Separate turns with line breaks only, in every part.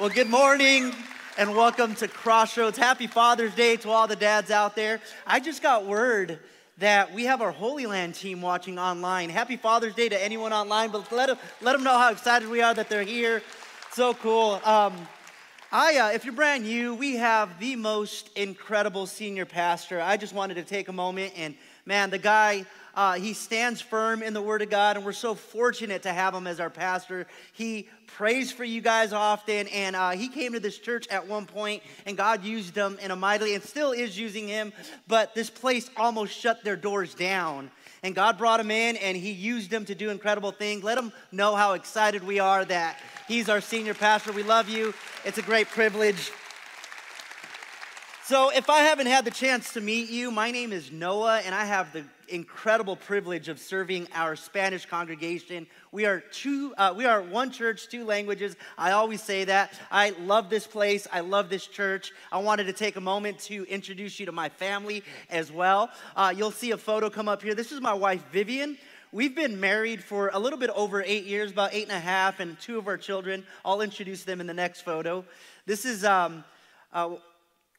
Well, good morning and welcome to Crossroads. Happy Father's Day to all the dads out there. I just got word that we have our Holy Land team watching online. Happy Father's Day to anyone online, but let them, let them know how excited we are that they're here. So cool. Um, I, uh, if you're brand new, we have the most incredible senior pastor. I just wanted to take a moment and, man, the guy uh, he stands firm in the Word of God, and we're so fortunate to have him as our pastor. He prays for you guys often, and uh, he came to this church at one point, and God used him in a mightily, and still is using him. But this place almost shut their doors down. And God brought him in, and he used him to do incredible things. Let him know how excited we are that he's our senior pastor. We love you. It's a great privilege. So, if I haven't had the chance to meet you, my name is Noah, and I have the incredible privilege of serving our Spanish congregation. We are two, uh, we are one church, two languages. I always say that. I love this place. I love this church. I wanted to take a moment to introduce you to my family as well. Uh, you'll see a photo come up here. This is my wife, Vivian. We've been married for a little bit over eight years, about eight and a half, and two of our children. I'll introduce them in the next photo. This is, um, uh,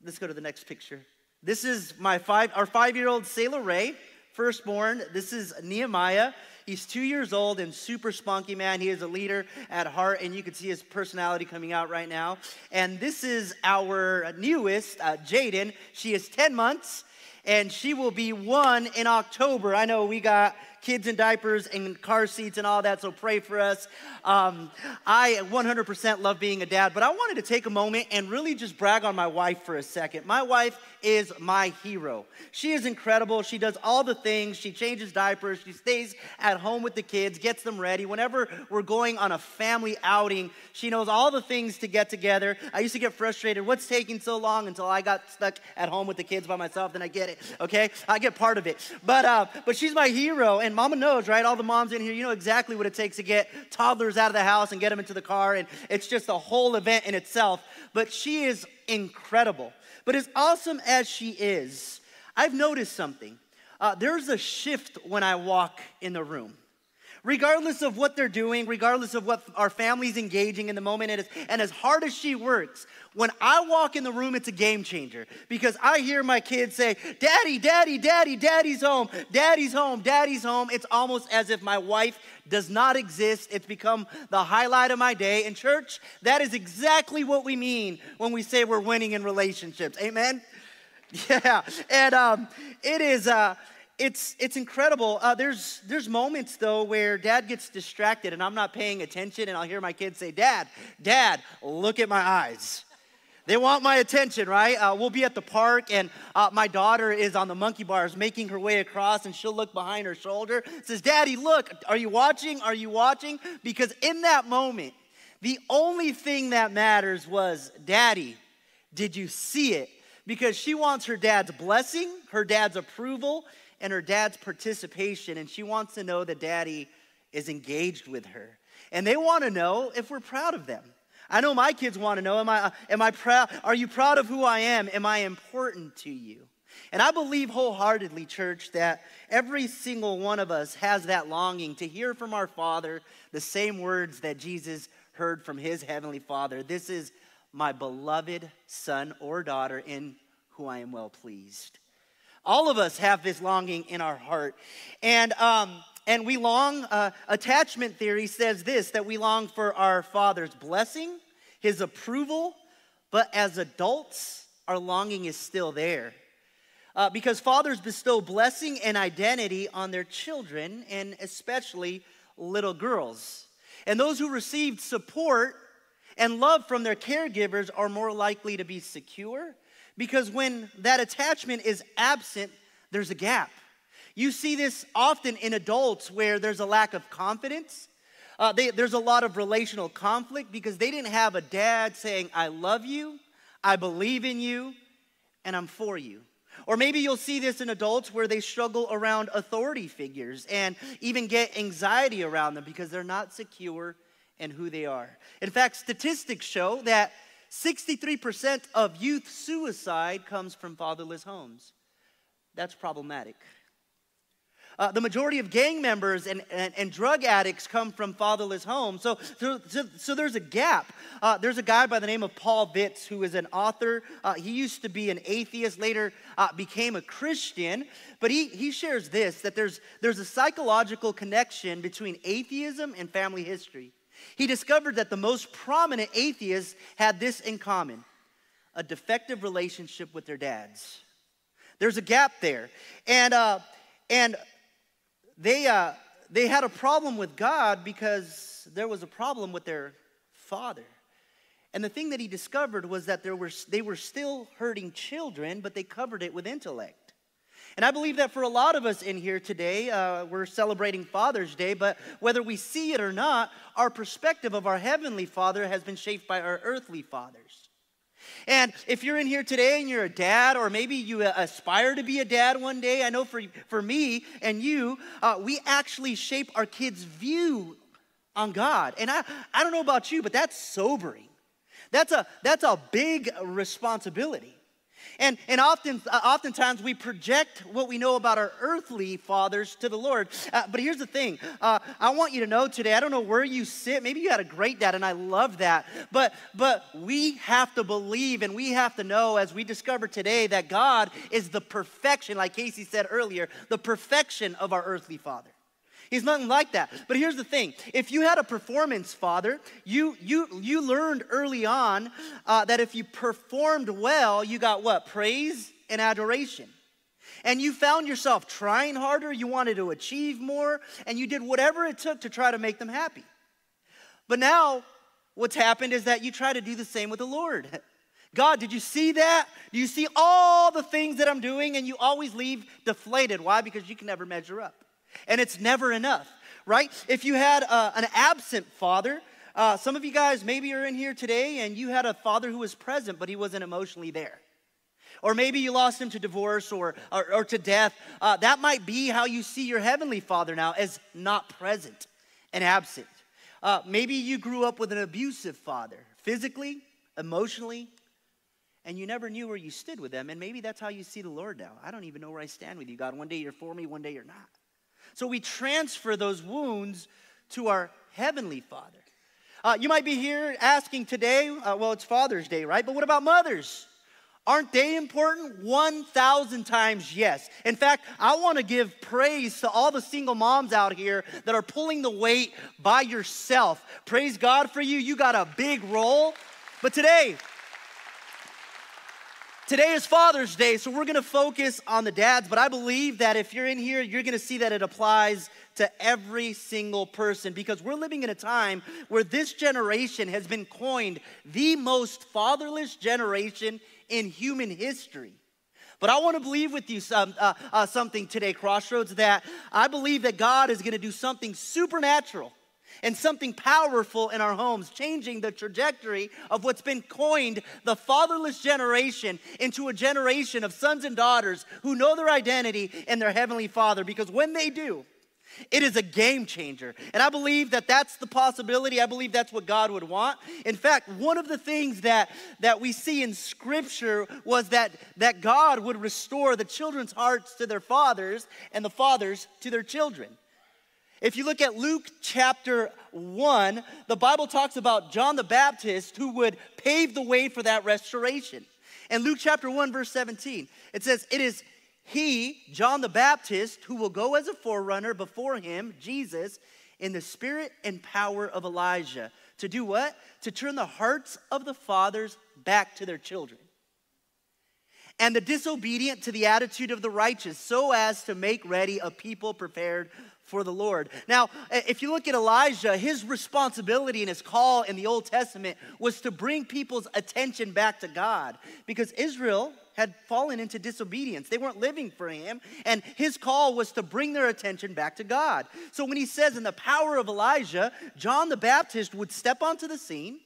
let's go to the next picture. This is my five, our five-year-old Selah Ray firstborn. This is Nehemiah. He's two years old and super spunky, man. He is a leader at heart, and you can see his personality coming out right now. And this is our newest, uh, Jaden. She is 10 months, and she will be one in October. I know we got kids in diapers and car seats and all that, so pray for us. Um, I 100% love being a dad, but I wanted to take a moment and really just brag on my wife for a second. My wife is my hero. She is incredible. She does all the things. She changes diapers. She stays at home with the kids, gets them ready. Whenever we're going on a family outing, she knows all the things to get together. I used to get frustrated. What's taking so long until I got stuck at home with the kids by myself? Then I get it. Okay, I get part of it. But uh, but she's my hero, and Mama knows, right? All the moms in here, you know exactly what it takes to get toddlers out of the house and get them into the car, and it's just a whole event in itself. But she is incredible. But as awesome as she is, I've noticed something. Uh, there's a shift when I walk in the room. Regardless of what they're doing, regardless of what our family's engaging in the moment, and, and as hard as she works, when I walk in the room, it's a game changer because I hear my kids say, Daddy, Daddy, Daddy, Daddy's home, Daddy's home, Daddy's home. It's almost as if my wife does not exist. It's become the highlight of my day. In church, that is exactly what we mean when we say we're winning in relationships. Amen? Yeah. And um, it is. Uh, it's, it's incredible. Uh, there's, there's moments, though, where dad gets distracted and I'm not paying attention, and I'll hear my kids say, Dad, Dad, look at my eyes. They want my attention, right? Uh, we'll be at the park, and uh, my daughter is on the monkey bars making her way across, and she'll look behind her shoulder, says, Daddy, look, are you watching? Are you watching? Because in that moment, the only thing that matters was, Daddy, did you see it? Because she wants her dad's blessing, her dad's approval, and her dad's participation, and she wants to know that daddy is engaged with her. And they want to know if we're proud of them. I know my kids want to know, am I, uh, am I proud? Are you proud of who I am? Am I important to you? And I believe wholeheartedly, church, that every single one of us has that longing to hear from our Father the same words that Jesus heard from his heavenly Father. This is my beloved son or daughter in who I am well pleased. All of us have this longing in our heart. And, um, and we long, uh, attachment theory says this that we long for our Father's blessing, His approval, but as adults, our longing is still there. Uh, because fathers bestow blessing and identity on their children, and especially little girls. And those who received support and love from their caregivers are more likely to be secure because when that attachment is absent, there's a gap. You see this often in adults where there's a lack of confidence. Uh, they, there's a lot of relational conflict because they didn't have a dad saying, I love you, I believe in you, and I'm for you. Or maybe you'll see this in adults where they struggle around authority figures and even get anxiety around them because they're not secure in who they are. In fact, statistics show that 63% of youth suicide comes from fatherless homes. That's problematic. Uh, the majority of gang members and, and, and, drug addicts come from fatherless homes. So, so, so there's a gap. Uh, there's a guy by the name of Paul Vitz who is an author. Uh, he used to be an atheist, later uh, became a Christian. But he, he shares this that there's, there's a psychological connection between atheism and family history. He discovered that the most prominent atheists had this in common a defective relationship with their dads. There's a gap there. And, uh, and they, uh, they had a problem with God because there was a problem with their father. And the thing that he discovered was that there were, they were still hurting children, but they covered it with intellect. And I believe that for a lot of us in here today, uh, we're celebrating Father's Day, but whether we see it or not, our perspective of our Heavenly Father has been shaped by our earthly fathers. And if you're in here today and you're a dad, or maybe you uh, aspire to be a dad one day, I know for, for me and you, uh, we actually shape our kids' view on God. And I, I don't know about you, but that's sobering. That's a, that's a big responsibility. And, and often, uh, oftentimes we project what we know about our earthly fathers to the Lord. Uh, but here's the thing uh, I want you to know today, I don't know where you sit. Maybe you had a great dad, and I love that. But, but we have to believe and we have to know, as we discover today, that God is the perfection, like Casey said earlier, the perfection of our earthly father. He's nothing like that. But here's the thing if you had a performance father, you, you, you learned early on uh, that if you performed well, you got what? Praise and adoration. And you found yourself trying harder, you wanted to achieve more, and you did whatever it took to try to make them happy. But now, what's happened is that you try to do the same with the Lord. God, did you see that? Do you see all the things that I'm doing? And you always leave deflated. Why? Because you can never measure up. And it's never enough, right? If you had uh, an absent father, uh, some of you guys maybe are in here today and you had a father who was present, but he wasn't emotionally there. Or maybe you lost him to divorce or, or, or to death. Uh, that might be how you see your heavenly father now as not present and absent. Uh, maybe you grew up with an abusive father, physically, emotionally, and you never knew where you stood with them. And maybe that's how you see the Lord now. I don't even know where I stand with you, God. One day you're for me, one day you're not. So we transfer those wounds to our Heavenly Father. Uh, you might be here asking today, uh, well, it's Father's Day, right? But what about mothers? Aren't they important? 1,000 times yes. In fact, I want to give praise to all the single moms out here that are pulling the weight by yourself. Praise God for you. You got a big role. But today, Today is Father's Day, so we're gonna focus on the dads, but I believe that if you're in here, you're gonna see that it applies to every single person because we're living in a time where this generation has been coined the most fatherless generation in human history. But I want to believe with you some, uh, uh, something today, Crossroads, that I believe that God is going to do something supernatural and something powerful in our homes, changing the trajectory of what's been coined the fatherless generation into a generation of sons and daughters who know their identity and their heavenly father. Because when they do, it is a game changer. And I believe that that's the possibility. I believe that's what God would want. In fact, one of the things that, that we see in Scripture was that, that God would restore the children's hearts to their fathers and the fathers to their children. If you look at Luke chapter 1, the Bible talks about John the Baptist who would pave the way for that restoration. In Luke chapter 1, verse 17, it says, It is he, John the Baptist, who will go as a forerunner before him, Jesus, in the spirit and power of Elijah. To do what? To turn the hearts of the fathers back to their children and the disobedient to the attitude of the righteous, so as to make ready a people prepared for the Lord. Now, if you look at Elijah, his responsibility and his call in the Old Testament was to bring people's attention back to God because Israel had fallen into disobedience. They weren't living for him, and his call was to bring their attention back to God. So when he says in the power of Elijah, John the Baptist would step onto the scene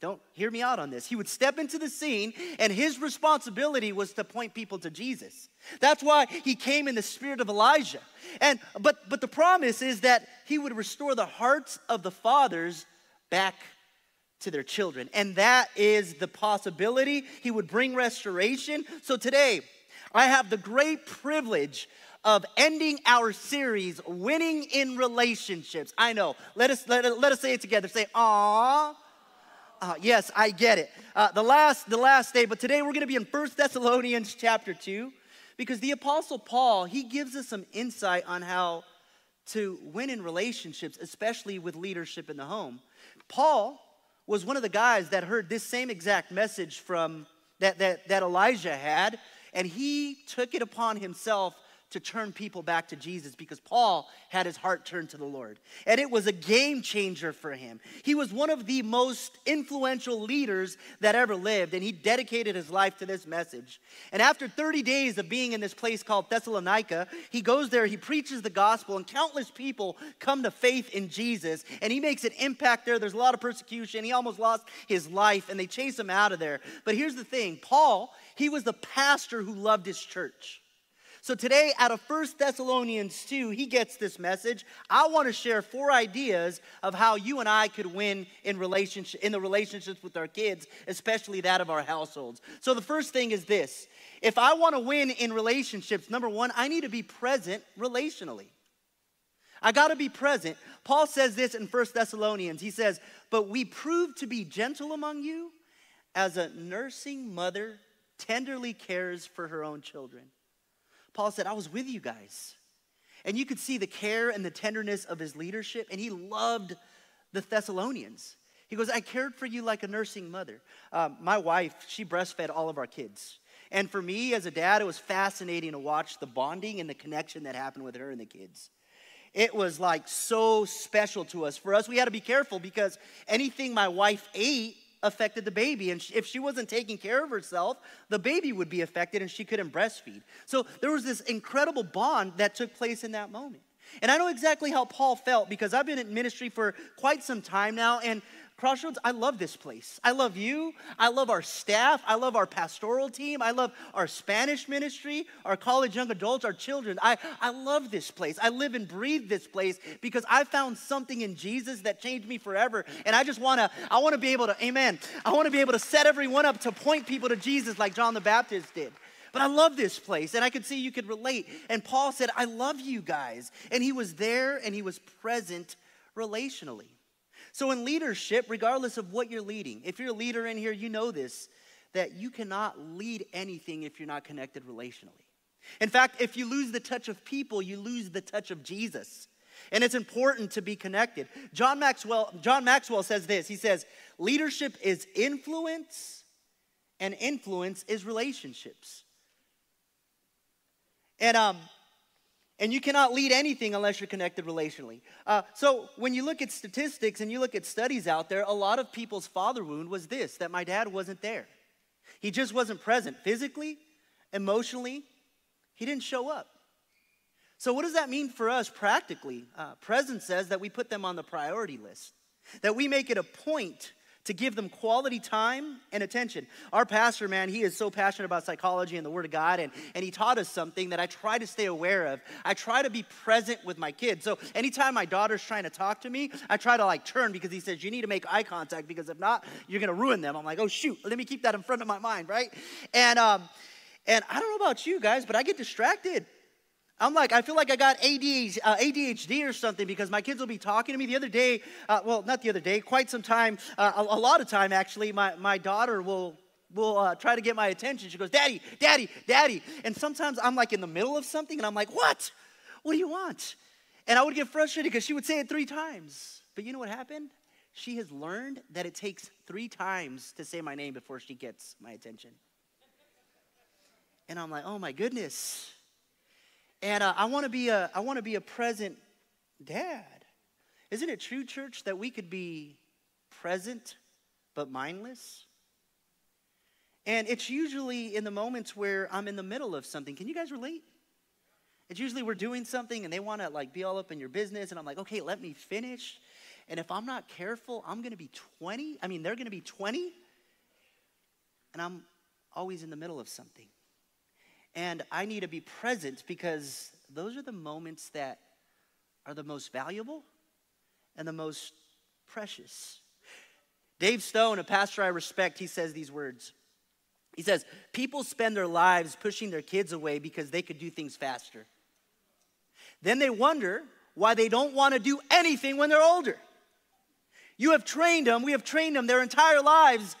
don't hear me out on this. He would step into the scene, and his responsibility was to point people to Jesus. That's why he came in the spirit of Elijah. And but but the promise is that he would restore the hearts of the fathers back to their children. And that is the possibility. He would bring restoration. So today, I have the great privilege of ending our series, Winning in Relationships. I know. Let us, let, let us say it together. Say, Aw. Uh, yes, I get it. Uh, the last, the last day, but today we're going to be in First Thessalonians chapter two, because the Apostle Paul he gives us some insight on how to win in relationships, especially with leadership in the home. Paul was one of the guys that heard this same exact message from that, that, that Elijah had, and he took it upon himself to turn people back to Jesus because Paul had his heart turned to the Lord. And it was a game changer for him. He was one of the most influential leaders that ever lived, and he dedicated his life to this message. And after 30 days of being in this place called Thessalonica, he goes there, he preaches the gospel, and countless people come to faith in Jesus. And he makes an impact there. There's a lot of persecution. He almost lost his life, and they chase him out of there. But here's the thing Paul, he was the pastor who loved his church. So today, out of First Thessalonians 2, he gets this message. I want to share four ideas of how you and I could win in relationship in the relationships with our kids, especially that of our households. So the first thing is this. If I want to win in relationships, number one, I need to be present relationally. I got to be present. Paul says this in First Thessalonians. He says, But we prove to be gentle among you as a nursing mother tenderly cares for her own children. Paul said, I was with you guys. And you could see the care and the tenderness of his leadership, and he loved the Thessalonians. He goes, I cared for you like a nursing mother. Um, my wife, she breastfed all of our kids. And for me as a dad, it was fascinating to watch the bonding and the connection that happened with her and the kids. It was like so special to us. For us, we had to be careful because anything my wife ate, affected the baby. And if she wasn't taking care of herself, the baby would be affected and she couldn't breastfeed. So there was this incredible bond that took place in that moment. And I know exactly how Paul felt because I've been in ministry for quite some time now. And Crossroads, I love this place. I love you. I love our staff. I love our pastoral team. I love our Spanish ministry, our college young adults, our children. I, I love this place. I live and breathe this place because I found something in Jesus that changed me forever. And I just want to, I want to be able to, amen. I want to be able to set everyone up to point people to Jesus like John the Baptist did. But I love this place, and I could see you could relate. And Paul said, I love you guys. And he was there and he was present relationally. So, in leadership, regardless of what you're leading, if you're a leader in here, you know this that you cannot lead anything if you're not connected relationally. In fact, if you lose the touch of people, you lose the touch of Jesus. And it's important to be connected. John Maxwell, John Maxwell says this he says, leadership is influence, and influence is relationships. And um, and you cannot lead anything unless you're connected relationally. Uh, so, when you look at statistics and you look at studies out there, a lot of people's father wound was this that my dad wasn't there. He just wasn't present physically, emotionally, he didn't show up. So, what does that mean for us practically? Uh, presence says that we put them on the priority list, that we make it a point to give them quality time and attention. Our pastor, man, he is so passionate about psychology and the Word of God, and, and he taught us something that I try to stay aware of. I try to be present with my kids. So anytime my daughter's trying to talk to me, I try to like turn because he says, You need to make eye contact because if not, you're gonna ruin them. I'm like, Oh, shoot, let me keep that in front of my mind, right? And, um, and I don't know about you guys, but I get distracted. I'm like, I feel like I got ADHD, uh, ADHD or something because my kids will be talking to me. The other day, uh, well, not the other day, quite some time, uh, a, a, lot of time actually, my, my daughter will, will uh, try to get my attention. She goes, Daddy, Daddy, Daddy. And sometimes I'm like in the middle of something and I'm like, What? What do you want? And I would get frustrated because she would say it three times. But you know what happened? She has learned that it takes three times to say my name before she gets my attention. And I'm like, Oh my goodness. And uh, I want to be a I want to be a present dad. Isn't it true, church, that we could be present but mindless? And it's usually in the moments where I'm in the middle of something. Can you guys relate? It's usually we're doing something and they want to like be all up in your business and I'm like, "Okay, let me finish." And if I'm not careful, I'm going to be 20. I mean, they're going to be 20 and I'm always in the middle of something. And I need to be present because those are the moments that are the most valuable and the most precious. Dave Stone, a pastor I respect, he says these words. He says, People spend their lives pushing their kids away because they could do things faster. Then they wonder why they don't want to do anything when they're older. You have trained them, we have trained them their entire lives.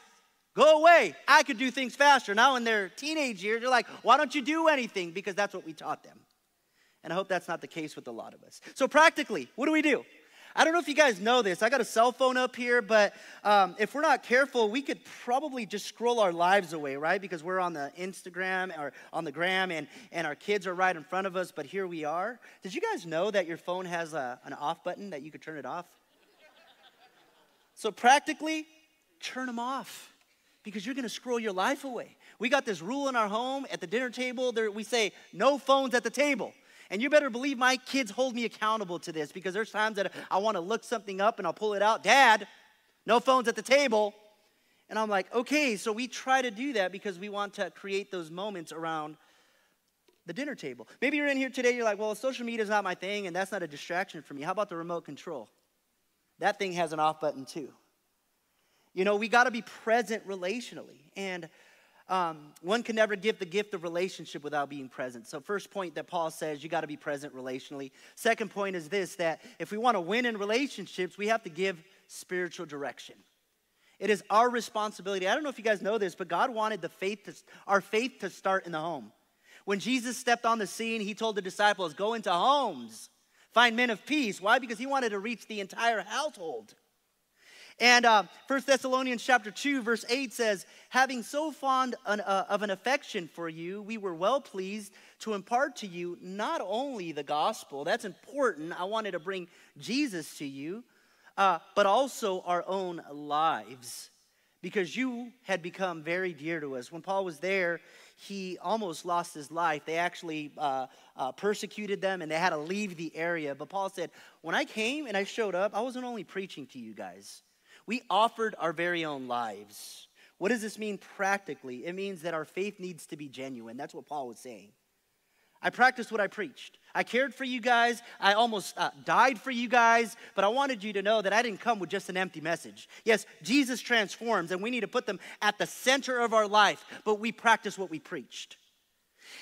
Go away. I could do things faster. Now, in their teenage years, they're like, why don't you do anything? Because that's what we taught them. And I hope that's not the case with a lot of us. So, practically, what do we do? I don't know if you guys know this. I got a cell phone up here, but um, if we're not careful, we could probably just scroll our lives away, right? Because we're on the Instagram or on the gram and, and our kids are right in front of us, but here we are. Did you guys know that your phone has a, an off button that you could turn it off? So, practically, turn them off because you're going to scroll your life away. We got this rule in our home at the dinner table. There, we say, no phones at the table. And you better believe my kids hold me accountable to this because there's times that I want to look something up and I'll pull it out. Dad, no phones at the table. And I'm like, okay, so we try to do that because we want to create those moments around the dinner table. Maybe you're in here today, you're like, well, social media is not my thing and that's not a distraction for me. How about the remote control? That thing has an off button too. You know, we got to be present relationally. And um, one can never give the gift of relationship without being present. So, first point that Paul says, you got to be present relationally. Second point is this that if we want to win in relationships, we have to give spiritual direction. It is our responsibility. I don't know if you guys know this, but God wanted the faith to, our faith to start in the home. When Jesus stepped on the scene, he told the disciples, Go into homes, find men of peace. Why? Because he wanted to reach the entire household. And uh, 1 Thessalonians chapter 2, verse 8 says, Having so fond an, uh, of an affection for you, we were well pleased to impart to you not only the gospel, that's important, I wanted to bring Jesus to you, uh, but also our own lives, because you had become very dear to us. When Paul was there, he almost lost his life. They actually uh, uh, persecuted them and they had to leave the area. But Paul said, When I came and I showed up, I wasn't only preaching to you guys. We offered our very own lives. What does this mean practically? It means that our faith needs to be genuine. That's what Paul was saying. I practiced what I preached. I cared for you guys. I almost uh, died for you guys, but I wanted you to know that I didn't come with just an empty message. Yes, Jesus transforms, and we need to put them at the center of our life, but we practice what we preached.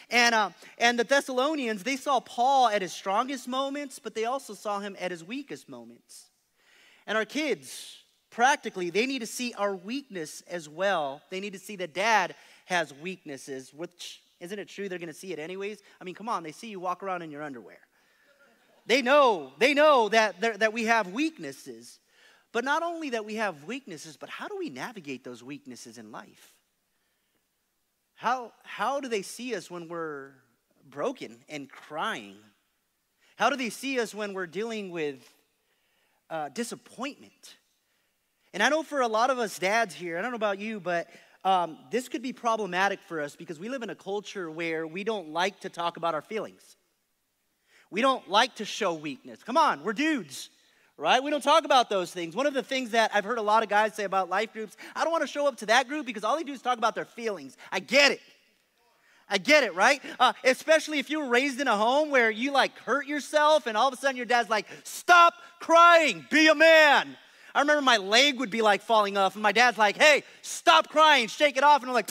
And, uh, and the Thessalonians, they saw Paul at his strongest moments, but they also saw him at his weakest moments. And our kids, practically, they need to see our weakness as well. They need to see that dad has weaknesses, which isn't it true they're going to see it anyways? I mean, come on, they see you walk around in your underwear. They know, they know that, that we have weaknesses. But not only that we have weaknesses, but how do we navigate those weaknesses in life? How, how do they see us when we're broken and crying? How do they see us when we're dealing with uh, disappointment? And I know for a lot of us dads here, I don't know about you, but um, this could be problematic for us because we live in a culture where we don't like to talk about our feelings. We don't like to show weakness. Come on, we're dudes, right? We don't talk about those things. One of the things that I've heard a lot of guys say about life groups, I don't want to show up to that group because all they do is talk about their feelings. I get it. I get it, right? Uh, especially if you were raised in a home where you like hurt yourself and all of a sudden your dad's like, stop crying, be a man. I remember my leg would be like falling off, and my dad's like, hey, stop crying, shake it off. And I'm like,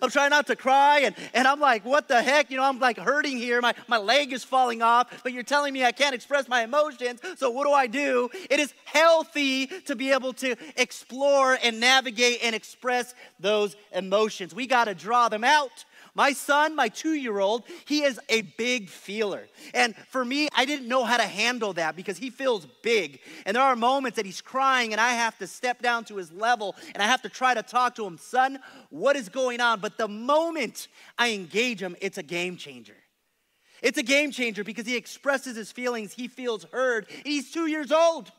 I'm trying not to cry. And, and I'm like, what the heck? You know, I'm like hurting here. My, my leg is falling off, but you're telling me I can't express my emotions. So what do I do? It is healthy to be able to explore and navigate and express those emotions. We got to draw them out. My son, my two year old, he is a big feeler. And for me, I didn't know how to handle that because he feels big. And there are moments that he's crying, and I have to step down to his level and I have to try to talk to him, son, what is going on? But the moment I engage him, it's a game changer. It's a game changer because he expresses his feelings, he feels heard. He's two years old.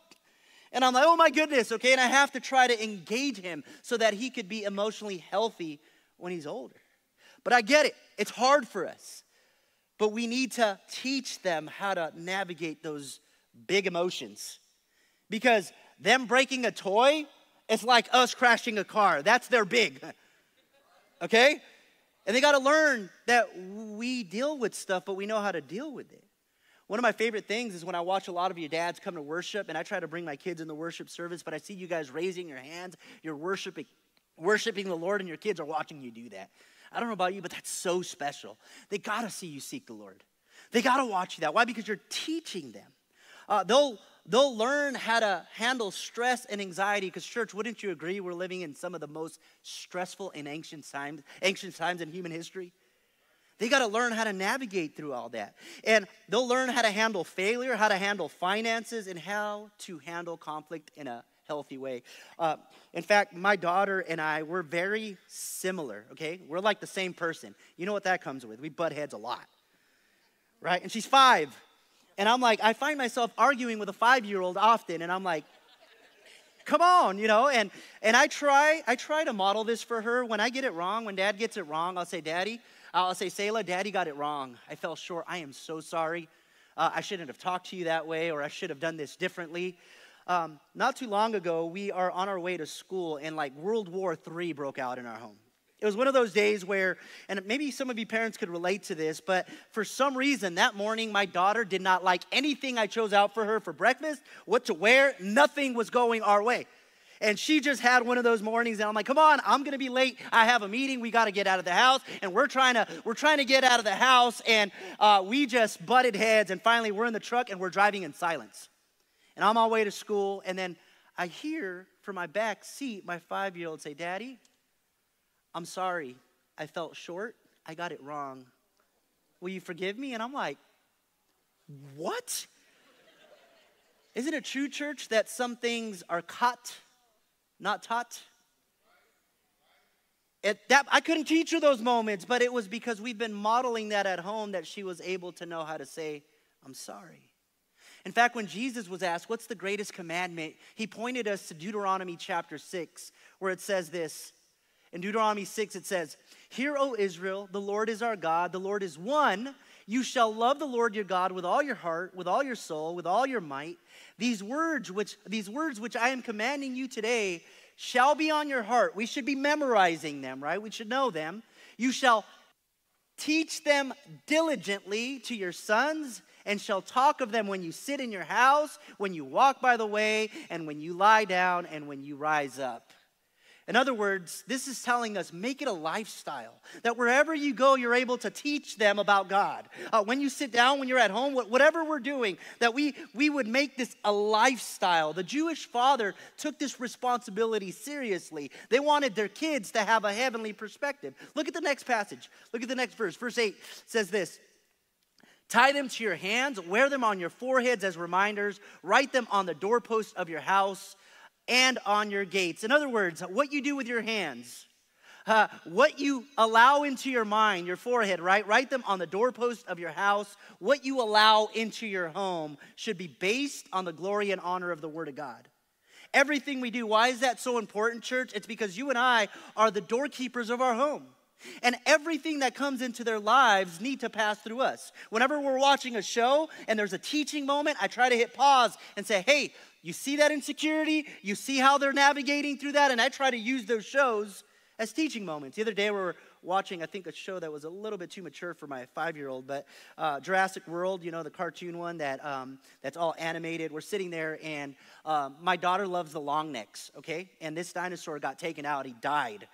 And I'm like, oh my goodness, okay? And I have to try to engage him so that he could be emotionally healthy when he's older. But I get it, it's hard for us. But we need to teach them how to navigate those big emotions. Because them breaking a toy, it's like us crashing a car. That's their big. okay? And they got to learn that we deal with stuff, but we know how to deal with it. One of my favorite things is when I watch a lot of your dads come to worship, and I try to bring my kids in the worship service, but I see you guys raising your hands. You're worshiping, worshiping the Lord, and your kids are watching you do that. I don't know about you, but that's so special. They got to see you seek the Lord. They got to watch you that. Why? Because you're teaching them. Uh, they'll they'll learn how to handle stress and anxiety. Because church, wouldn't you agree? We're living in some of the most stressful and ancient times, ancient times in human history. They got to learn how to navigate through all that. And they'll learn how to handle failure, how to handle finances, and how to handle conflict in a healthy way. Uh, in fact, my daughter and I, we're very similar, okay? We're like the same person. You know what that comes with? We butt heads a lot, right? And she's five. And I'm like, I find myself arguing with a five year old often, and I'm like, come on you know and and i try i try to model this for her when i get it wrong when dad gets it wrong i'll say daddy I'll say, Selah, daddy got it wrong. I fell short. I am so sorry. Uh, I shouldn't have talked to you that way, or I should have done this differently. Um, not too long ago, we are on our way to school, and like World War III broke out in our home. It was one of those days where, and maybe some of you parents could relate to this, but for some reason that morning, my daughter did not like anything I chose out for her for breakfast, what to wear, nothing was going our way. And she just had one of those mornings, and I'm like, come on, I'm gonna be late. I have a meeting. We gotta get out of the house. And we're trying to, we're trying to get out of the house, and uh, we just butted heads. And finally, we're in the truck and we're driving in silence. And I'm on my way to school, and then I hear from my back seat my five year old say, Daddy, I'm sorry. I felt short. I got it wrong. Will you forgive me? And I'm like, What? Isn't it true, church, that some things are cut not taught. That, I couldn't teach her those moments, but it was because we've been modeling that at home that she was able to know how to say, I'm sorry. In fact, when Jesus was asked, What's the greatest commandment? he pointed us to Deuteronomy chapter 6, where it says this. In Deuteronomy 6, it says, Hear, O Israel, the Lord is our God, the Lord is one. You shall love the Lord your God with all your heart, with all your soul, with all your might. These words which these words which I am commanding you today shall be on your heart. We should be memorizing them, right? We should know them. You shall teach them diligently to your sons and shall talk of them when you sit in your house, when you walk by the way, and when you lie down and when you rise up. In other words, this is telling us make it a lifestyle. That wherever you go, you're able to teach them about God. Uh, when you sit down, when you're at home, whatever we're doing, that we, we would make this a lifestyle. The Jewish father took this responsibility seriously. They wanted their kids to have a heavenly perspective. Look at the next passage. Look at the next verse. Verse 8 says this. Tie them to your hands, wear them on your foreheads as reminders, write them on the doorposts of your house and on your gates. In other words, what you do with your hands, uh, what you allow into your mind, your forehead, right? Write them on the doorpost of your house. What you allow into your home should be based on the glory and honor of the Word of God. Everything we do, why is that so important, church? It's because you and I are the doorkeepers of our home. And everything that comes into their lives need to pass through us. Whenever we're watching a show and there's a teaching moment, I try to hit pause and say, hey, you see that insecurity? You see how they're navigating through that? And I try to use those shows as teaching moments. The other day we were watching, I think, a show that was a little bit too mature for my five-year-old, but uh, Jurassic World, you know, the cartoon one that um, that's all animated. We're sitting there, and um, my daughter loves the long necks. Okay, and this dinosaur got taken out. He died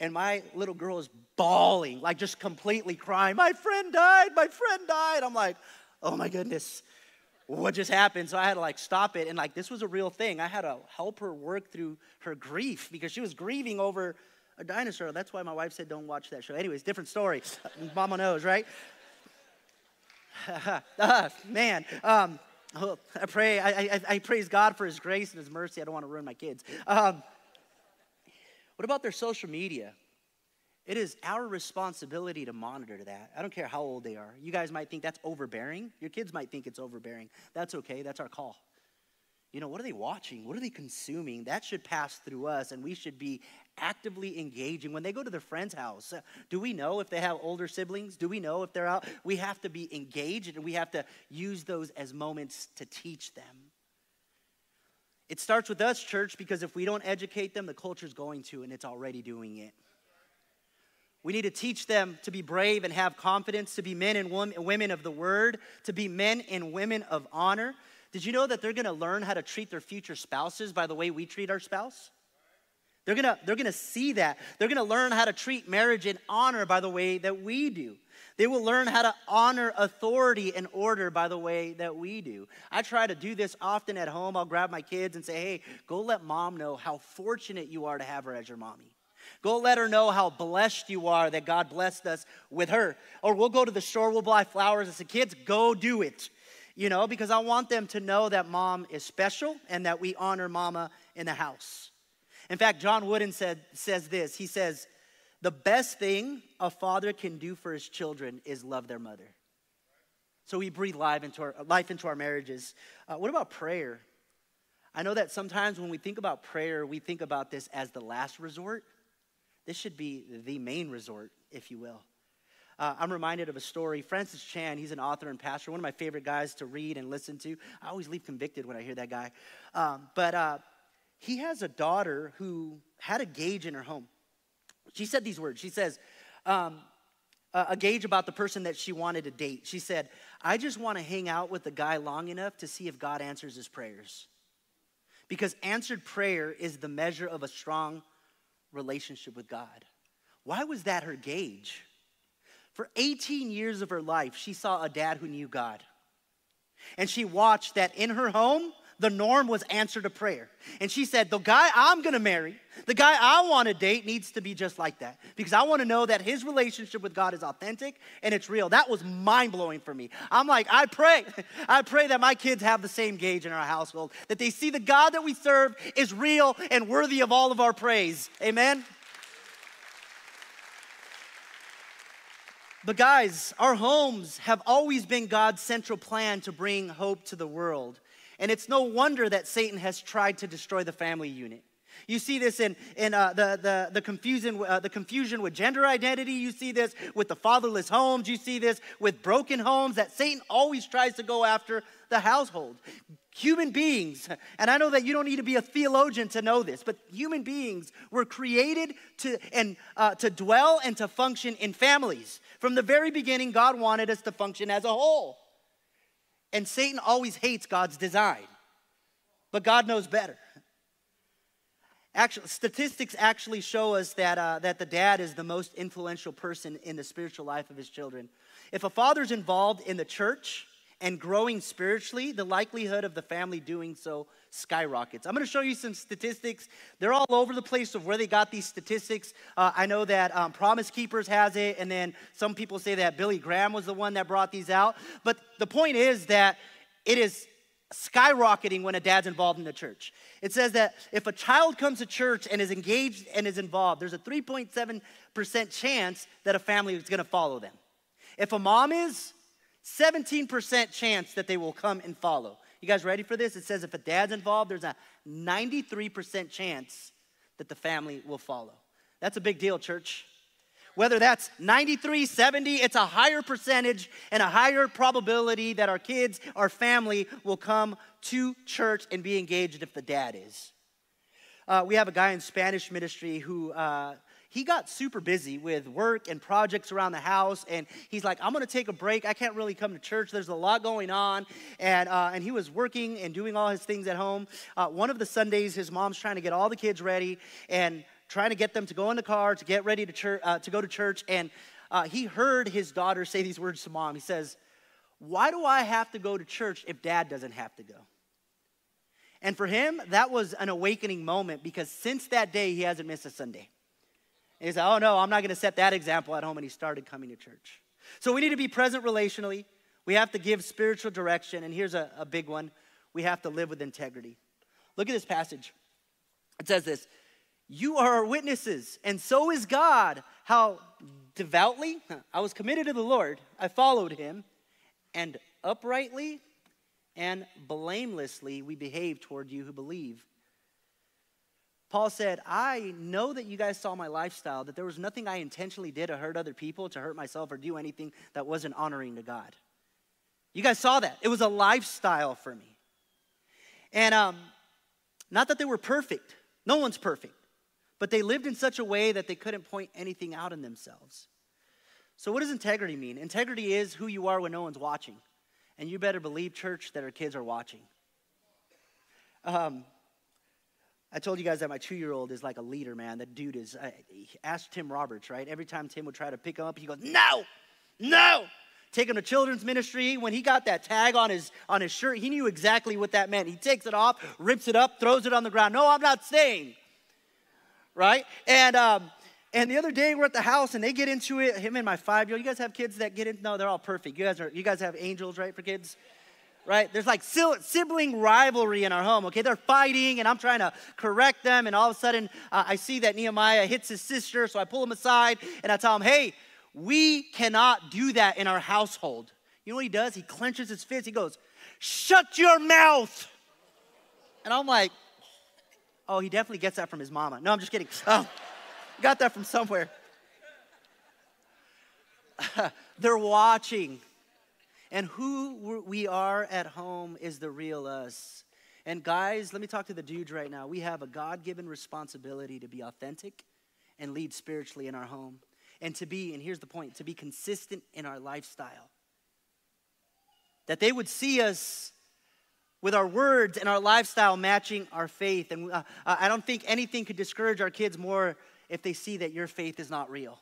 and my little girl is bawling, like just completely crying. My friend died, my friend died. I'm like, oh my goodness, what just happened? So I had to like stop it. And like, this was a real thing. I had to help her work through her grief because she was grieving over a dinosaur. That's why my wife said, don't watch that show. Anyways, different story. Mama knows, right? uh, man, um, oh, I pray, I, I, I, praise God for his grace and his mercy. I don't want to ruin my kids. Um, what about their social media? It is our responsibility to monitor that. I don't care how old they are. You guys might think that's overbearing. Your kids might think it's overbearing. That's okay. That's our call. You know, what are they watching? What are they consuming? That should pass through us, and we should be actively engaging. When they go to their friend's house, uh, do we know if they have older siblings? Do we know if they're out? We have to be engaged, and we have to use those as moments to teach them. It starts with us, church, because if we don't educate them, the culture's going to, and it's already doing it. We need to teach them to be brave and have confidence, to be men and women of the word, to be men and women of honor. Did you know that they're to learn how to treat their future spouses by the way we treat our spouse? They're gonna, they're gonna see that. They're gonna learn how to treat marriage in honor by the way that we do. They will learn how to honor authority and order by the way that we do. I try to do this often at home. I'll grab my kids and say, hey, go let mom know how fortunate you are to have her as your mommy. Go let her know how blessed you are that God blessed us with her. Or we'll go to the store, we'll buy flowers and say, kids, go do it. You know, because I want them to know that mom is special and that we honor mama in the house. In fact, John Wooden said, says this. He says, the best thing a father can do for his children is love their mother. So we breathe life into our, life into our marriages. Uh, what about prayer? I know that sometimes when we think about prayer, we think about this as the last resort. This should be the main resort, if you will. Uh, I'm reminded of a story. Francis Chan, he's an author and pastor, one of my favorite guys to read and listen to. I always leave convicted when I hear that guy. Um, but uh, he has a daughter who had a gauge in her home. She said these words. She says, um, a gauge about the person that she wanted to date. She said, I just want to hang out with the guy long enough to see if God answers his prayers. Because answered prayer is the measure of a strong relationship with God. Why was that her gauge? For 18 years of her life, she saw a dad who knew God. And she watched that in her home, the norm was answer to prayer. And she said, The guy I'm gonna marry, the guy I wanna date needs to be just like that because I wanna know that his relationship with God is authentic and it's real. That was mind blowing for me. I'm like, I pray, I pray that my kids have the same gauge in our household, that they see the God that we serve is real and worthy of all of our praise. Amen. But, guys, our homes have always been God's central plan to bring hope to the world. And it's no wonder that Satan has tried to destroy the family unit. You see this in, in uh, the, the, the, confusion, uh, the confusion with gender identity. You see this with the fatherless homes. You see this with broken homes that Satan always tries to go after the household. Human beings, and I know that you don't need to be a theologian to know this, but human beings were created to, and, uh, to dwell and to function in families. From the very beginning, God wanted us to function as a whole. And Satan always hates God's design, but God knows better. Actually, statistics actually show us that, uh, that the dad is the most influential person in the spiritual life of his children. If a father's involved in the church and growing spiritually, the likelihood of the family doing so skyrockets. I'm going to show you some statistics. They're all over the place of where they got these statistics. Uh, I know that um, Promise Keepers has it, and then some people say that Billy Graham was the one that brought these out. But the point is that it is skyrocketing when a dad's involved in the church. It says that if a child comes to church and is engaged and is involved, there's a 3.7% chance that a family is going to follow them. If a mom is, 17% chance that they will come and follow. You guys ready for this? It says if a dad's involved, there's a 93% chance that the family will follow. That's a big deal, church. Whether that's 93, 70, it's a higher percentage and a higher probability that our kids, our family will come to church and be engaged if the dad is. Uh, we have a guy in Spanish ministry who uh, he got super busy with work and projects around the house and he's like i'm going to take a break. I can't really come to church. There's a lot going on. And, uh, and he was working and doing all his things at home. Uh, one of the sundays his mom's trying to get all the kids ready and trying to get them to go in the car to get ready to, church, uh, to go to church. And uh, he heard his daughter say these words to mom. He says why do i have to go to church if dad doesn't have to go? And for him that was an awakening moment because since that day he hasn't missed a sunday and he said, Oh, no, I'm not going to set that example at home. And he started coming to church. So we need to be present relationally. We have to give spiritual direction. And here's a, a big one we have to live with integrity. Look at this passage. It says this You are our witnesses, and so is God, how devoutly I was committed to the Lord. I followed him, and uprightly and blamelessly we behave toward you who believe. Paul said, I know that you guys saw my lifestyle, that there was nothing I intentionally did to hurt other people, to hurt myself, or do anything that wasn't honoring to God. You guys saw that. It was a lifestyle for me. And um, not that they were perfect, no one's perfect, but they lived in such a way that they couldn't point anything out in themselves. So, what does integrity mean? Integrity is who you are when no one's watching. And you better believe, church, that our kids are watching. Um, I told you guys that my two year old is like a leader, man. That dude is, I, ask Tim Roberts, right? Every time Tim would try to pick him up, he goes, No, no. Take him to children's ministry. When he got that tag on his, on his shirt, he knew exactly what that meant. He takes it off, rips it up, throws it on the ground. No, I'm not staying. Right? And, um, and the other day we're at the house and they get into it. Him and my five year old. You guys have kids that get in? No, they're all perfect. You guys are. You guys have angels, right, for kids? Right? There's like sibling rivalry in our home, okay? They're fighting, and I'm trying to correct them, and all of a sudden uh, I see that Nehemiah hits his sister, so I pull him aside and I tell him, hey, we cannot do that in our household. You know what he does? He clenches his fist. He goes, shut your mouth. And I'm like, oh, he definitely gets that from his mama. No, I'm just kidding. Oh, got that from somewhere. They're watching. And who we are at home is the real us. And guys, let me talk to the dudes right now. We have a God given responsibility to be authentic and lead spiritually in our home. And to be, and here's the point, to be consistent in our lifestyle. That they would see us with our words and our lifestyle matching our faith. And uh, I don't think anything could discourage our kids more if they see that your faith is not real.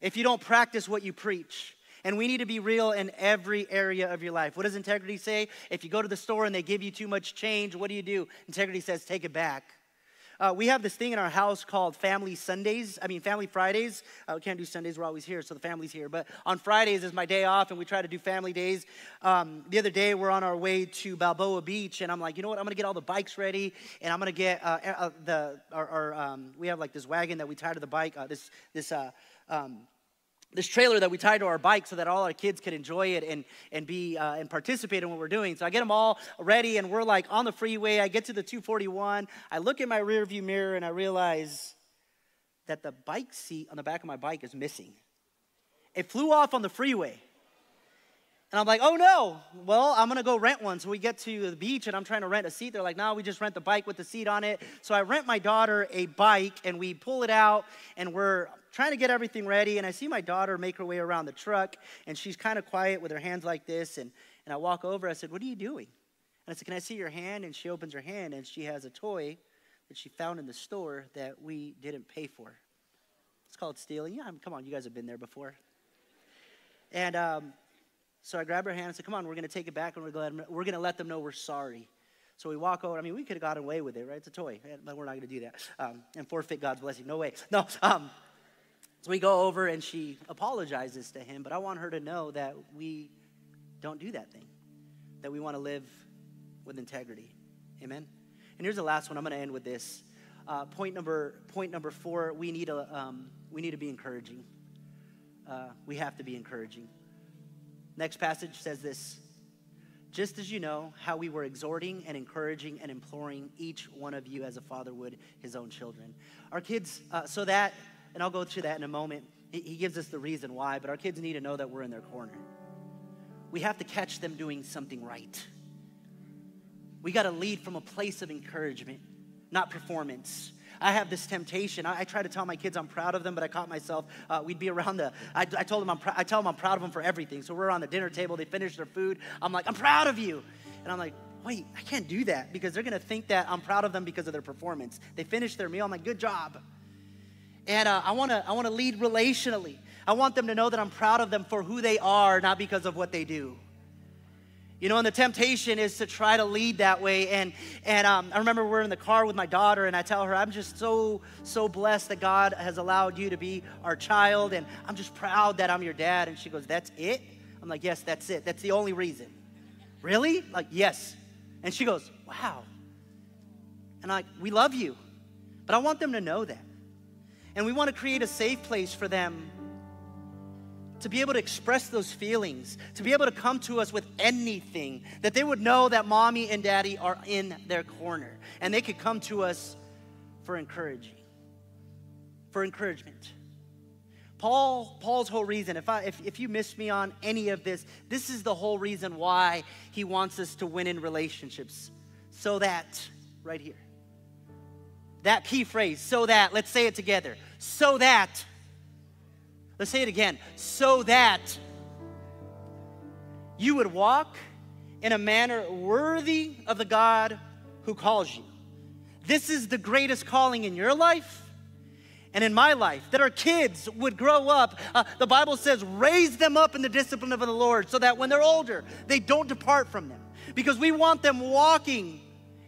If you don't practice what you preach, and we need to be real in every area of your life. What does integrity say? If you go to the store and they give you too much change, what do you do? Integrity says, take it back. Uh, we have this thing in our house called Family Sundays. I mean, Family Fridays. Uh, we can't do Sundays, we're always here, so the family's here. But on Fridays is my day off, and we try to do family days. Um, the other day, we're on our way to Balboa Beach, and I'm like, you know what? I'm gonna get all the bikes ready, and I'm gonna get uh, uh the, our, our um, we have like this wagon that we tie to the bike, uh, this, this, uh, um, this trailer that we tied to our bike so that all our kids could enjoy it and, and be uh, and participate in what we're doing so i get them all ready and we're like on the freeway i get to the 241 i look in my rear view mirror and i realize that the bike seat on the back of my bike is missing it flew off on the freeway and I'm like, oh no, well, I'm gonna go rent one. So we get to the beach and I'm trying to rent a seat. They're like, no, we just rent the bike with the seat on it. So I rent my daughter a bike and we pull it out and we're trying to get everything ready. And I see my daughter make her way around the truck and she's kind of quiet with her hands like this. And, and I walk over, I said, what are you doing? And I said, can I see your hand? And she opens her hand and she has a toy that she found in the store that we didn't pay for. It's called stealing. Yeah, come on, you guys have been there before. And um, so I grabbed her hand and said, Come on, we're going to take it back and we're going we're to let them know we're sorry. So we walk over. I mean, we could have gotten away with it, right? It's a toy, but we're not going to do that um, and forfeit God's blessing. No way. No. Um, so we go over and she apologizes to him, but I want her to know that we don't do that thing, that we want to live with integrity. Amen. And here's the last one. I'm going to end with this. Uh, point number point number four. We need a um, we need to be encouraging. Uh, we have to be encouraging. Next passage says this Just as you know how we were exhorting and encouraging and imploring each one of you as a father would his own children. Our kids, uh, so that, and I'll go through that in a moment, he gives us the reason why, but our kids need to know that we're in their corner. We have to catch them doing something right. We got to lead from a place of encouragement, not performance. I have this temptation. I, I, try to tell my kids I'm proud of them, but I caught myself. Uh, we'd be around the. I, I told them I'm. Pr- I tell them I'm proud of them for everything. So we're on the dinner table. They finish their food. I'm like, I'm proud of you, and I'm like, wait, I can't do that because they're gonna think that I'm proud of them because of their performance. They finish their meal. I'm like, good job. And uh, I wanna. I wanna lead relationally. I want them to know that I'm proud of them for who they are, not because of what they do. You know, and the temptation is to try to lead that way. And, and um, I remember we're in the car with my daughter, and I tell her, I'm just so, so blessed that God has allowed you to be our child, and I'm just proud that I'm your dad. And she goes, That's it? I'm like, Yes, that's it. That's the only reason. Really? Like, yes. And she goes, Wow. And like, We love you. But I want them to know that. And we want to create a safe place for them to be able to express those feelings, to be able to come to us with anything, that they would know that mommy and daddy are in their corner and they could come to us for encouraging, for encouragement. Paul, Paul's whole reason, if, I, if, if you missed me on any of this, this is the whole reason why he wants us to win in relationships. So that, right here, that key phrase, so that, let's say it together, so that Let's say it again. So that you would walk in a manner worthy of the God who calls you. this is the greatest calling in your life and in my life that our kids would grow up. Uh, the Bible says, raise them up in the discipline of the Lord so that when they're older, they don't depart from them. Because we want them walking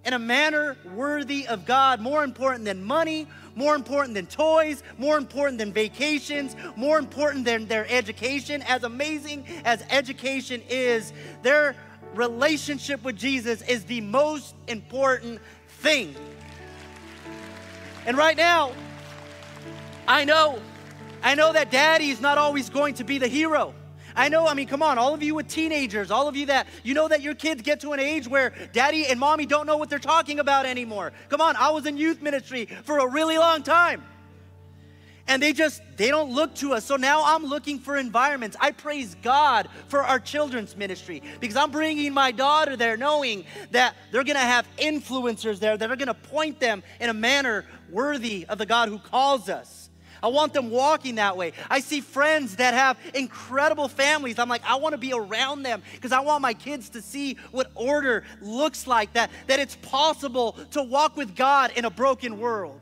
in a manner worthy of God, more important than money, more important than toys, more important than vacations, more important than their education. As amazing as education is, their relationship with Jesus is the most important thing. And right now, I know, I know that daddy is not always going to be the hero. I know, I mean, come on, all of you with teenagers, all of you that, you know that your kids get to an age where daddy and mommy don't know what they're talking about anymore. Come on, I was in youth ministry for a really long time. And they just, they don't look to us. So now I'm looking for environments. I praise God for our children's ministry because I'm bringing my daughter there knowing that they're going to have influencers there that are going to point them in a manner worthy of the God who calls us. I want them walking that way. I see friends that have incredible families. I'm like, I want to be around them because I want my kids to see what order looks like, that, that it's possible to walk with God in a broken world.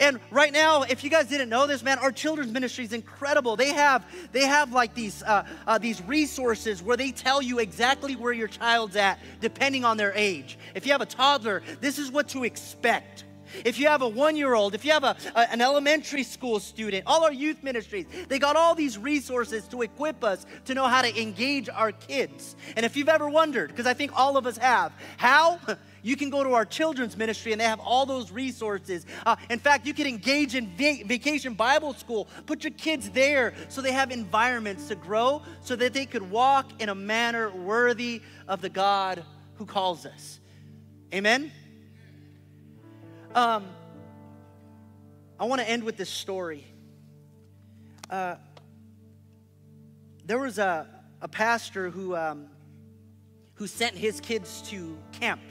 And right now, if you guys didn't know this, man, our children's ministry is incredible. They have they have like these uh, uh, these resources where they tell you exactly where your child's at, depending on their age. If you have a toddler, this is what to expect. If you have a one year old, if you have a, a, an elementary school student, all our youth ministries, they got all these resources to equip us to know how to engage our kids. And if you've ever wondered, because I think all of us have, how? You can go to our children's ministry and they have all those resources. Uh, in fact, you can engage in va- vacation Bible school. Put your kids there so they have environments to grow so that they could walk in a manner worthy of the God who calls us. Amen? Um, I want to end with this story. Uh, there was a, a pastor who, um, who sent his kids to camp.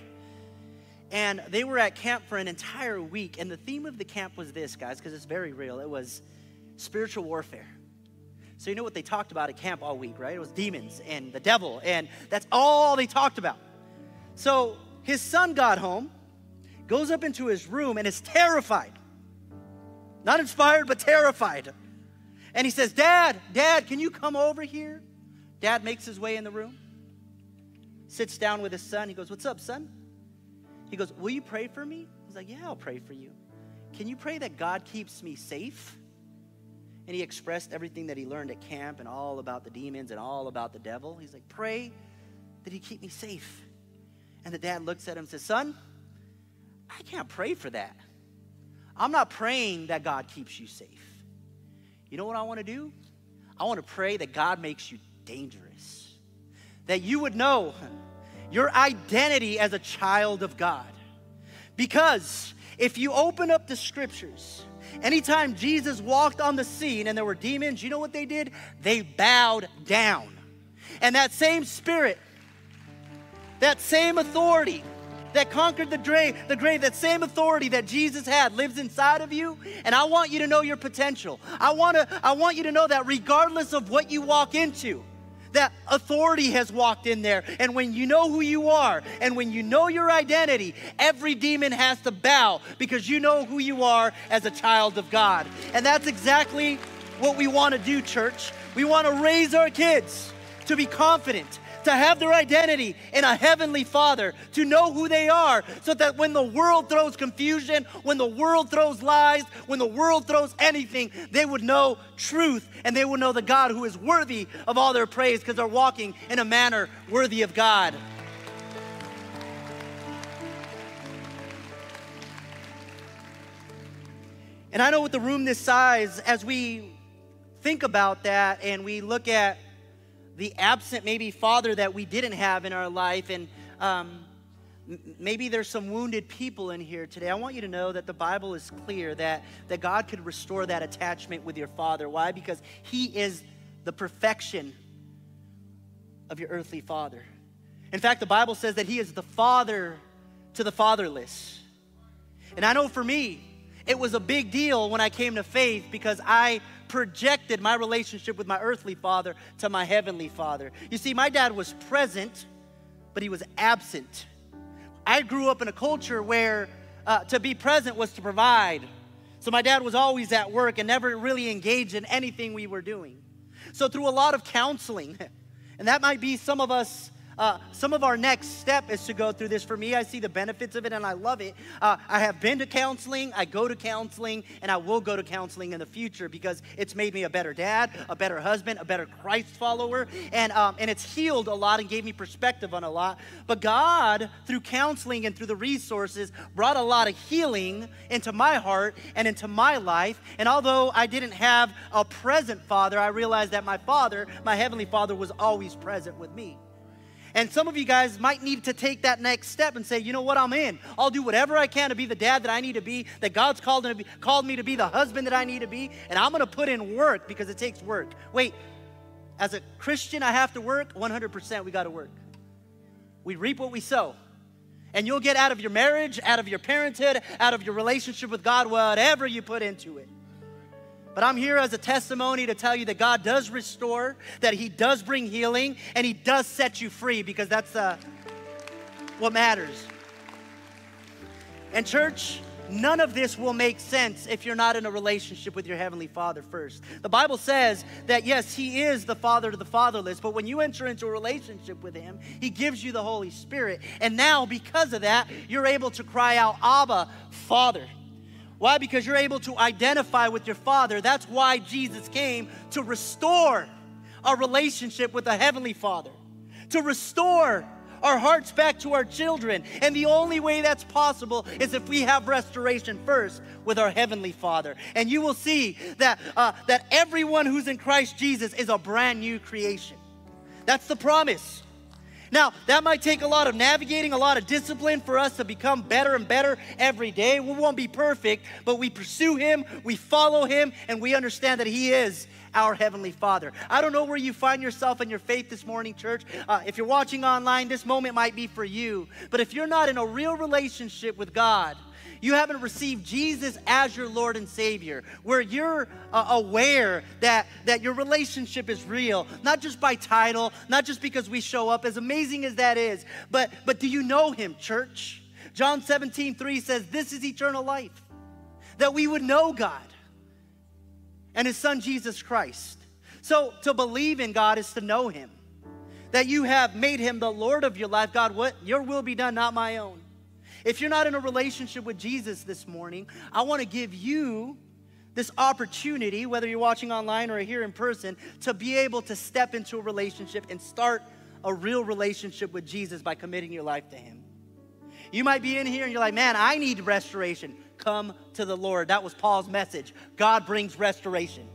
And they were at camp for an entire week. And the theme of the camp was this, guys, because it's very real. It was spiritual warfare. So, you know what they talked about at camp all week, right? It was demons and the devil. And that's all they talked about. So, his son got home goes up into his room and is terrified. Not inspired, but terrified. And he says, Dad, Dad, can you come over here? Dad makes his way in the room, sits down with his son. He goes, What's up, son? He goes, Will you pray for me? He's like, Yeah, I'll pray for you. Can you pray that God keeps me safe? And he expressed everything that he learned at camp and all about the demons and all about the devil. He's like, Pray that he keep me safe. And the dad looks at him and says, Son, I can't pray for that. I'm not praying that God keeps you safe. You know what I want to do? I want to pray that God makes you dangerous. That you would know your identity as a child of God. Because if you open up the scriptures, anytime Jesus walked on the scene and there were demons, you know what they did? They bowed down. And that same spirit, that same authority, that conquered the grave, the grave, that same authority that Jesus had lives inside of you. And I want you to know your potential. I want to, I want you to know that regardless of what you walk into, that authority has walked in there. And when you know who you are and when you know your identity, every demon has to bow because you know who you are as a child of God. And that's exactly what we want to do, church. We want to raise our kids to be confident to have their identity in a heavenly Father, to know who they are, so that when the world throws confusion, when the world throws lies, when the world throws anything, they would know truth and they would know the God who is worthy of all their praise because they're walking in a manner worthy of God. And I know with the room this size, as we think about that and we look at the absent, maybe father that we didn't have in our life. And um, maybe there's some wounded people in here today. I want you to know that the Bible is clear that, that God could restore that attachment with your father. Why? Because he is the perfection of your earthly father. In fact, the Bible says that he is the father to the fatherless. And I know for me, it was a big deal when I came to faith because I projected my relationship with my earthly father to my heavenly father. You see, my dad was present, but he was absent. I grew up in a culture where uh, to be present was to provide. So my dad was always at work and never really engaged in anything we were doing. So through a lot of counseling, and that might be some of us uh, some of our next step is to go through this. For me, I see the benefits of it and I love it. Uh, I have been to counseling, I go to counseling, and I will go to counseling in the future because it's made me a better dad, a better husband, a better Christ follower, and, um, and it's healed a lot and gave me perspective on a lot. But God, through counseling and through the resources, brought a lot of healing into my heart and into my life. And although I didn't have a present father, I realized that my father, my heavenly father, was always present with me. And some of you guys might need to take that next step and say, you know what, I'm in. I'll do whatever I can to be the dad that I need to be, that God's called, to be, called me to be, the husband that I need to be, and I'm going to put in work because it takes work. Wait, as a Christian, I have to work? 100% we got to work. We reap what we sow. And you'll get out of your marriage, out of your parenthood, out of your relationship with God, whatever you put into it. But I'm here as a testimony to tell you that God does restore, that He does bring healing, and He does set you free because that's uh, what matters. And, church, none of this will make sense if you're not in a relationship with your Heavenly Father first. The Bible says that, yes, He is the Father to the fatherless, but when you enter into a relationship with Him, He gives you the Holy Spirit. And now, because of that, you're able to cry out, Abba, Father. Why? Because you're able to identify with your Father. That's why Jesus came to restore our relationship with the Heavenly Father, to restore our hearts back to our children. And the only way that's possible is if we have restoration first with our Heavenly Father. And you will see that, uh, that everyone who's in Christ Jesus is a brand new creation. That's the promise. Now, that might take a lot of navigating, a lot of discipline for us to become better and better every day. We won't be perfect, but we pursue Him, we follow Him, and we understand that He is our Heavenly Father. I don't know where you find yourself in your faith this morning, church. Uh, if you're watching online, this moment might be for you. But if you're not in a real relationship with God, you haven't received Jesus as your Lord and Savior, where you're uh, aware that, that your relationship is real, not just by title, not just because we show up, as amazing as that is, but, but do you know Him, church? John 17, 3 says, This is eternal life, that we would know God and His Son Jesus Christ. So to believe in God is to know Him. That you have made Him the Lord of your life. God, what your will be done, not my own. If you're not in a relationship with Jesus this morning, I want to give you this opportunity, whether you're watching online or here in person, to be able to step into a relationship and start a real relationship with Jesus by committing your life to Him. You might be in here and you're like, man, I need restoration. Come to the Lord. That was Paul's message. God brings restoration,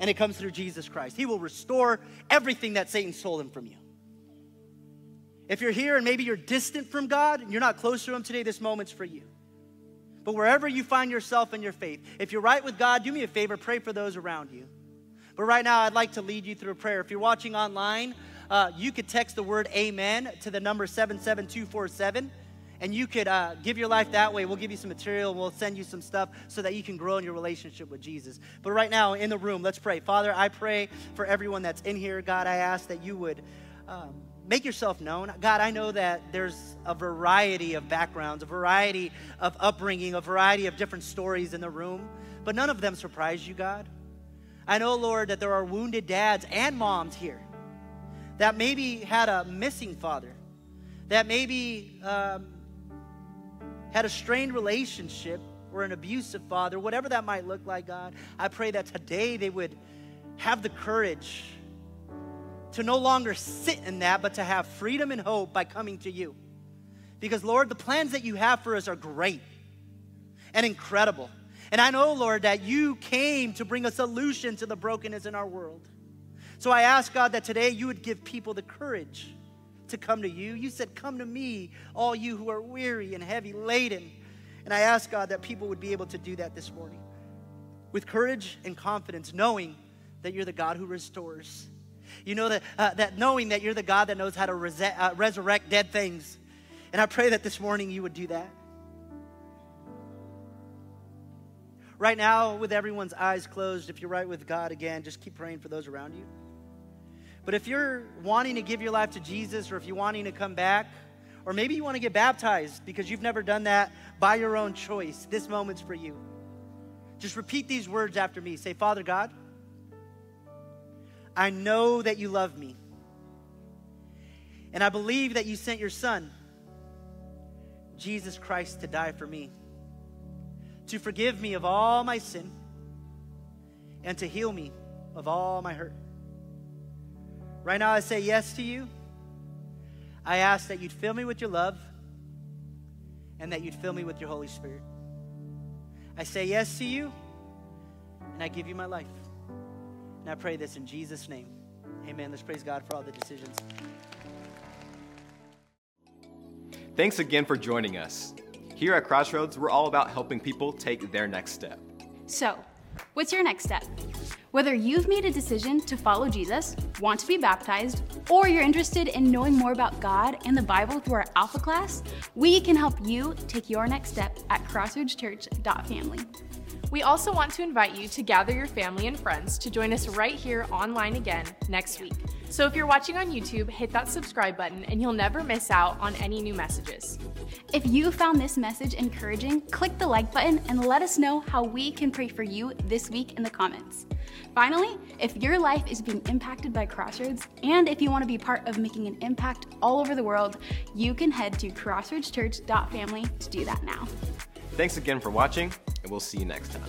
and it comes through Jesus Christ. He will restore everything that Satan stole from you. If you're here and maybe you're distant from God and you're not close to Him today, this moment's for you. But wherever you find yourself in your faith, if you're right with God, do me a favor, pray for those around you. But right now, I'd like to lead you through a prayer. If you're watching online, uh, you could text the word amen to the number 77247 and you could uh, give your life that way. We'll give you some material we'll send you some stuff so that you can grow in your relationship with Jesus. But right now, in the room, let's pray. Father, I pray for everyone that's in here. God, I ask that you would. Um, make yourself known. God, I know that there's a variety of backgrounds, a variety of upbringing, a variety of different stories in the room, but none of them surprise you, God. I know, Lord, that there are wounded dads and moms here that maybe had a missing father, that maybe um, had a strained relationship or an abusive father, whatever that might look like, God. I pray that today they would have the courage to no longer sit in that, but to have freedom and hope by coming to you. Because, Lord, the plans that you have for us are great and incredible. And I know, Lord, that you came to bring a solution to the brokenness in our world. So I ask, God, that today you would give people the courage to come to you. You said, Come to me, all you who are weary and heavy laden. And I ask, God, that people would be able to do that this morning with courage and confidence, knowing that you're the God who restores you know that, uh, that knowing that you're the God that knows how to res- uh, resurrect dead things. And I pray that this morning you would do that. Right now, with everyone's eyes closed, if you're right with God again, just keep praying for those around you. But if you're wanting to give your life to Jesus or if you're wanting to come back, Or maybe you want to get baptized because you've never done that by your own choice. This moment's for you. Just repeat these words after me. Say, Father God, I know that you love me. And I believe that you sent your son, Jesus Christ, to die for me, to forgive me of all my sin, and to heal me of all my hurt. Right now, I say yes to you. I ask that you'd fill me with your love and that you'd fill me with your Holy Spirit. I say yes to you and I give you my life. And I pray this in Jesus' name. Amen. Let's praise God for all the decisions.
Thanks again for joining us. Here at Crossroads, we're all about helping people take their next step.
So, what's your next step? Whether you've made a decision to follow Jesus, want to be baptized, or you're interested in knowing more about God and the Bible through our Alpha class, we can help you take your next step at crossroadschurch.family.
We also want to invite you to gather your family and friends to join us right here online again next week. So if you're watching on YouTube, hit that subscribe button and you'll never miss out on any new messages.
If you found this message encouraging, click the like button and let us know how we can pray for you this week in the comments. Finally, if your life is being impacted by Crossroads and if you want to be part of making an impact all over the world, you can head to crossroadschurch.family to do that now.
Thanks again for watching, and we'll see you next time.